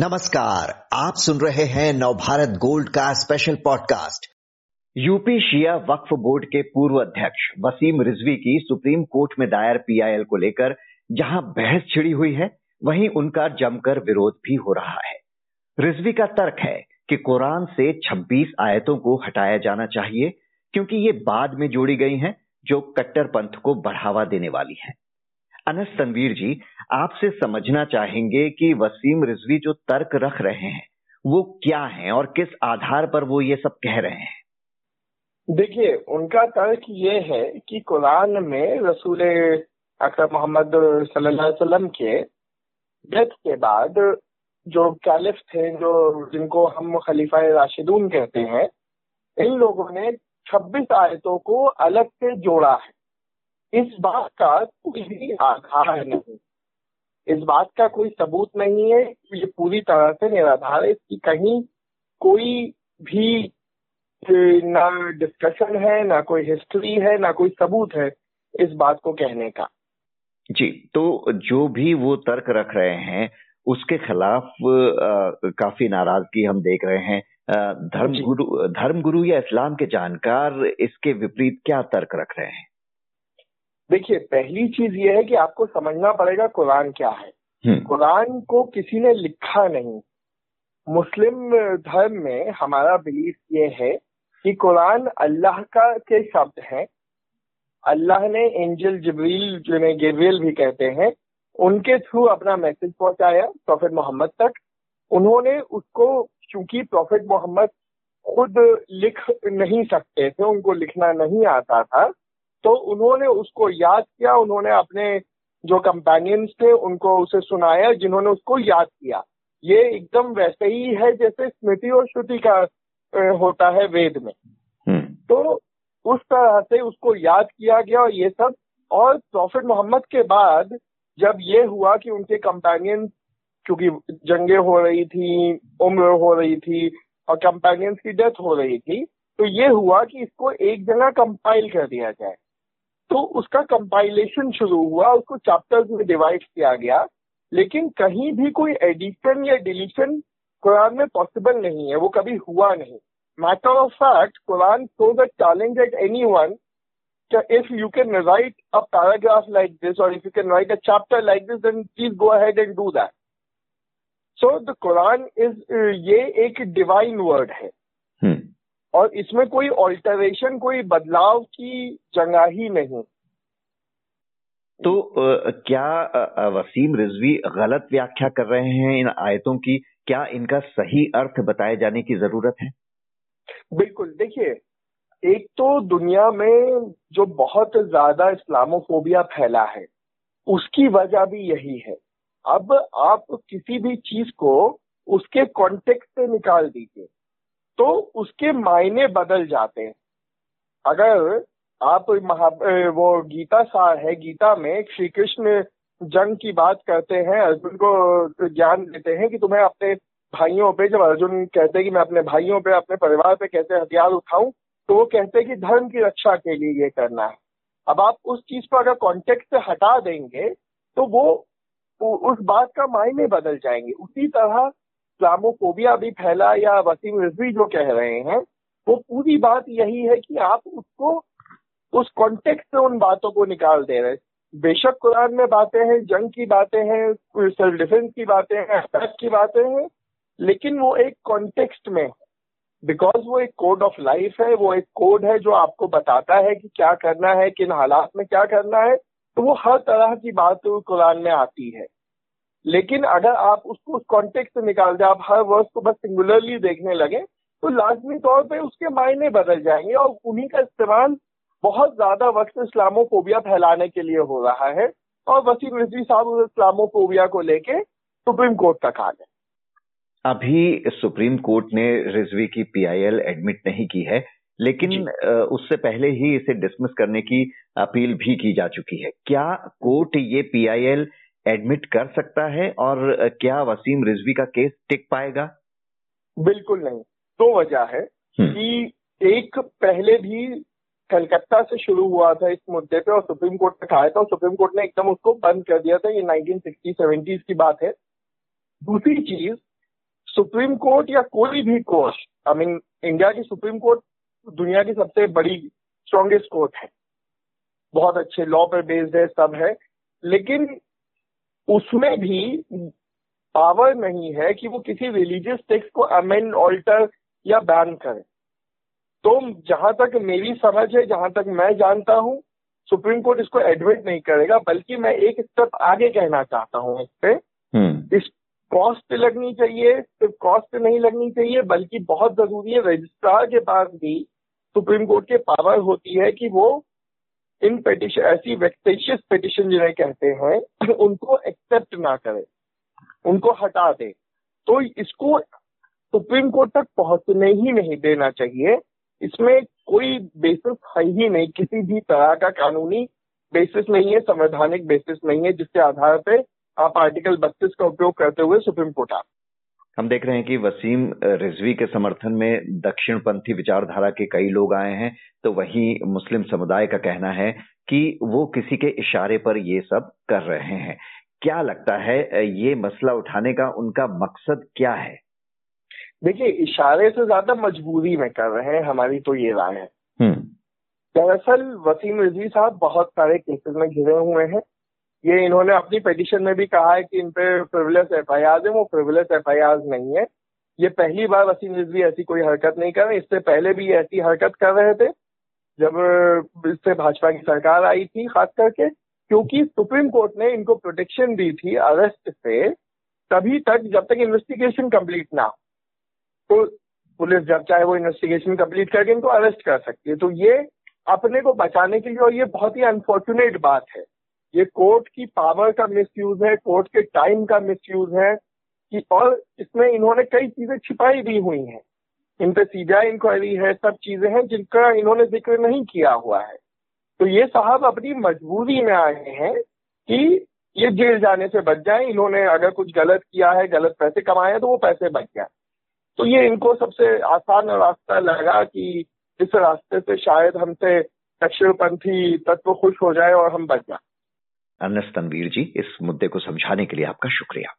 नमस्कार, आप सुन रहे हैं नवभारत गोल्ड का स्पेशल पॉडकास्ट यूपी शिया वक्फ बोर्ड के पूर्व अध्यक्ष वसीम रिजवी की सुप्रीम कोर्ट में दायर पीआईएल को लेकर जहाँ बहस छिड़ी हुई है, वहीं उनका जमकर विरोध भी हो रहा है। रिजवी का तर्क है कि कुरान से 26 आयतों को हटाया जाना चाहिए, क्योंकि ये बाद में जोड़ी गई हैं, जो कट्टर पंथ को बढ़ावा देने वाली हैं। अनस तनवीर जी, आपसे समझना चाहेंगे कि वसीम रिजवी जो तर्क रख रहे हैं, वो क्या है और किस आधार पर वो ये सब कह रहे हैं? देखिए, उनका तर्क ये है कि कुरान में रसूल अकरम मोहम्मद वसल्लम के डेथ के बाद जो कैलिफ थे, जो जिनको हम खलीफा राशिदून कहते हैं, इन लोगों ने 26 आयतों को अलग से जोड़ा है। इस बात का कोई भी आधार नहीं। इस बात का कोई सबूत नहीं है ये पूरी तरह से निराधार है। इसकी कहीं कोई भी ना डिस्कशन है ना कोई हिस्ट्री है ना कोई सबूत है इस बात को कहने का। जी तो जो भी वो तर्क रख रहे हैं उसके खिलाफ आ, काफ़ी नाराज़गी हम देख रहे हैं। धर्म गुरु धर्म गुरु या इस्लाम के जानकार इसके विपरीत क्या तर्क रख रहे हैं? देखिए पहली चीज़ ये है कि आपको समझना पड़ेगा कुरान क्या है। कुरान को किसी ने लिखा नहीं। मुस्लिम धर्म में हमारा बिलीफ ये है कि कुरान अल्लाह का के शब्द हैं। अल्लाह ने एंजल जबरील जिन्हें गेब्रियल भी कहते हैं उनके थ्रू अपना मैसेज पहुँचाया प्रॉफिट मोहम्मद तक। उन्होंने उसको चूँकि प्रॉफिट मोहम्मद खुद लिख नहीं सकते थे उनको लिखना नहीं आता था तो उन्होंने उसको याद किया उन्होंने अपने जो कंपेनियंस थे उनको उसे सुनाया जिन्होंने उसको याद किया। ये एकदम वैसे ही है जैसे स्मृति और श्रुति का होता है वेद में। हम्म। तो उस तरह से उसको याद किया गया और ये सब। और प्रॉफिट मोहम्मद के बाद जब ये हुआ कि उनके कंपेनियन क्योंकि जंगे हो रही थी उम्र हो रही थी और कंपेनियंस की डेथ हो रही थी तो ये हुआ कि इसको एक जगह कंपाइल कर दिया जाए। तो उसका कंपाइलेशन शुरू हुआ, उसको चैप्टर्स में डिवाइड किया गया, लेकिन कहीं भी कोई एडिशन या डिलीशन कुरान में पॉसिबल नहीं है, वो कभी हुआ नहीं। Matter of fact Quran so the challenge at anyone if you can write a paragraph like this और if you can write a chapter like this then please go ahead and do that so the Quran is ये एक divine word है। और इसमें कोई alteration कोई बदलाव की जगह ही नहीं। तो क्या वसीम रिजवी गलत व्याख्या कर रहे हैं इन आयतों की? क्या इनका सही अर्थ बताए जाने की ज़रूरत है? बिल्कुल। देखिए एक तो दुनिया में जो बहुत ज़्यादा इस्लामोफोबिया फैला है उसकी वजह भी यही है। अब आप किसी भी चीज़ को उसके कॉन्टेक्स्ट से निकाल दीजिए। तो उसके मायने बदल जाते हैं। अगर आप महा वो गीता सार है, गीता में श्री कृष्ण जंग की बात करते हैं, अर्जुन को ज्ञान देते हैं कि तुम्हें अपने भाइयों पे, जब अर्जुन कहते हैं कि मैं अपने भाइयों पे, अपने परिवार पे कैसे हथियार उठाऊं तो वो कहते हैं कि धर्म की रक्षा के लिए ये करना है। अब आप उस चीज़ को अगर कॉन्टेक्ट से हटा देंगे तो वो उस बात का मायने बदल जाएँगे। उसी तरह इस्लामोफोबिया भी फैला या वसीम रिजवी जो कह रहे हैं, वो पूरी बात यही है कि आप उसको, उस कॉन्टेक्स्ट से उन बातों को निकाल दे रहे हैं। बेशक कुरान में बातें हैं, जंग की बातें हैं सेल्फ डिफेंस की बातें हैं अटैक की बातें हैं, लेकिन वो एक कॉन्टेक्स्ट में बिकॉज़ वो एक कोड ऑफ़ लाइफ है, वो एक कोड है जो आपको बताता है कि क्या करना है, किन हालात में क्या करना है तो वो हर तरह की बात कुरान में आती है। लेकिन अगर आप उसको उस कॉन्टेक्ट से निकाल दें आप हर वर्ष को बस सिंगुलरली देखने लगे तो लाजमी तौर पे उसके मायने बदल जाएँगे और उन्हीं का इस्तेमाल बहुत ज़्यादा वक्त इस्लामोफोबिया फैलाने के लिए हो रहा है। और वसीम रिजवी साहब उस इस्लामोफोबिया को लेके सुप्रीम कोर्ट तक आ गए। अभी सुप्रीम कोर्ट ने रिजवी की पीआईएल एडमिट नहीं की है लेकिन उससे पहले ही इसे डिसमिस करने की अपील भी की जा चुकी है। क्या कोर्ट ये पीआईएल एडमिट कर सकता है और क्या वसीम रिजवी का केस टिक पाएगा? बिल्कुल नहीं। दो वजह है हम्म। कि एक पहले भी कलकत्ता से शुरू हुआ था इस मुद्दे पे और सुप्रीम कोर्ट तक आया था और सुप्रीम कोर्ट ने एकदम उसको बंद कर दिया था। ये 1960 70 की बात है। दूसरी चीज़ सुप्रीम कोर्ट या कोई भी कोर्ट आई मीन इंडिया की सुप्रीम कोर्ट दुनिया की सबसे बड़ी स्ट्रॉन्गेस्ट कोर्ट है। बहुत अच्छे लॉ पर बेस्ड है सब है। लेकिन उसमें भी पावर नहीं है कि वो किसी रिलीजियस टेक्स्ट को अमेंड ऑल्टर या बैन करे तो जहाँ तक मेरी समझ है जहाँ तक मैं जानता हूँ सुप्रीम कोर्ट इसको एडमिट नहीं करेगा बल्कि मैं एक स्टेप आगे कहना चाहता हूँ इस पे हम्म। इस कॉस्ट लगनी चाहिए सिर्फ़ कॉस्ट नहीं लगनी चाहिए बल्कि बहुत ज़रूरी है रजिस्ट्रार के पास भी सुप्रीम कोर्ट के पावर होती है कि वो इन पेटिशन ऐसी वेक्टेशियस पेटिशन जिन्हें कहते हैं, उनको एक्सेप्ट ना करें, उनको हटा दे। तो इसको सुप्रीम कोर्ट तक पहुँचने ही नहीं देना चाहिए। इसमें कोई बेसिस है ही नहीं, किसी भी तरह का कानूनी बेसिस नहीं है, संवैधानिक बेसिस नहीं है, जिसके आधार पे आप आर्टिकल बत्तीस का उपयोग करते हुए सुप्रीम कोर्ट आ हम देख रहे हैं कि वसीम रिजवी के समर्थन में दक्षिणपंथी विचारधारा के कई लोग आए हैं तो वहीं मुस्लिम समुदाय का कहना है कि वो किसी के इशारे पर ये सब कर रहे हैं। क्या लगता है ये मसला उठाने का उनका मकसद क्या है? देखिए इशारे से ज़्यादा मजबूरी में कर रहे हैं हमारी तो ये राय है। हम्म। दरअसल वसीम रिजवी साहब बहुत सारे केसेस में घिरे हुए हैं। ये इन्होंने अपनी पिटिशन में भी कहा है कि इन पे फ्रिवलेस एफ़ आई आर है, वो फ्रिवलेस एफ़ आई आर नहीं है। ये पहली बार वसीम रिजवी ऐसी कोई हरकत नहीं कर रहे इससे पहले भी ऐसी हरकत कर रहे थे, जब इससे भाजपा की सरकार आई थी खास करके, क्योंकि सुप्रीम कोर्ट ने इनको प्रोटेक्शन दी थी अरेस्ट से, तभी तक जब तक इन्वेस्टिगेशन कंप्लीट ना हो। तो पुलिस जब चाहे वो इन्वेस्टिगेशन कंप्लीट करके इनको अरेस्ट कर सकती है। तो ये अपने को बचाने के लिए और ये बहुत ही अनफॉर्चुनेट बात है। ये कोर्ट की पावर का मिसयूज है, कोर्ट के टाइम का मिसयूज है कि और इसमें इन्होंने कई चीज़ें छिपाई भी हुई हैं। इन पे सीबीआई इंक्वायरी है, सब चीज़ें हैं जिनका इन्होंने ज़िक्र नहीं किया हुआ है। तो ये साहब अपनी मजबूरी में आए हैं कि ये जेल जाने से बच जाए। इन्होंने अगर कुछ गलत किया है, गलत पैसे कमाए तो वो पैसे बच जाए। तो ये इनको सबसे आसान रास्ता लगा कि इस रास्ते से शायद हमसे दक्षिणपंथी तत्व खुश हो जाए और हम बच जाए। अनस तनवीर जी इस मुद्दे को समझाने के लिए आपका शुक्रिया।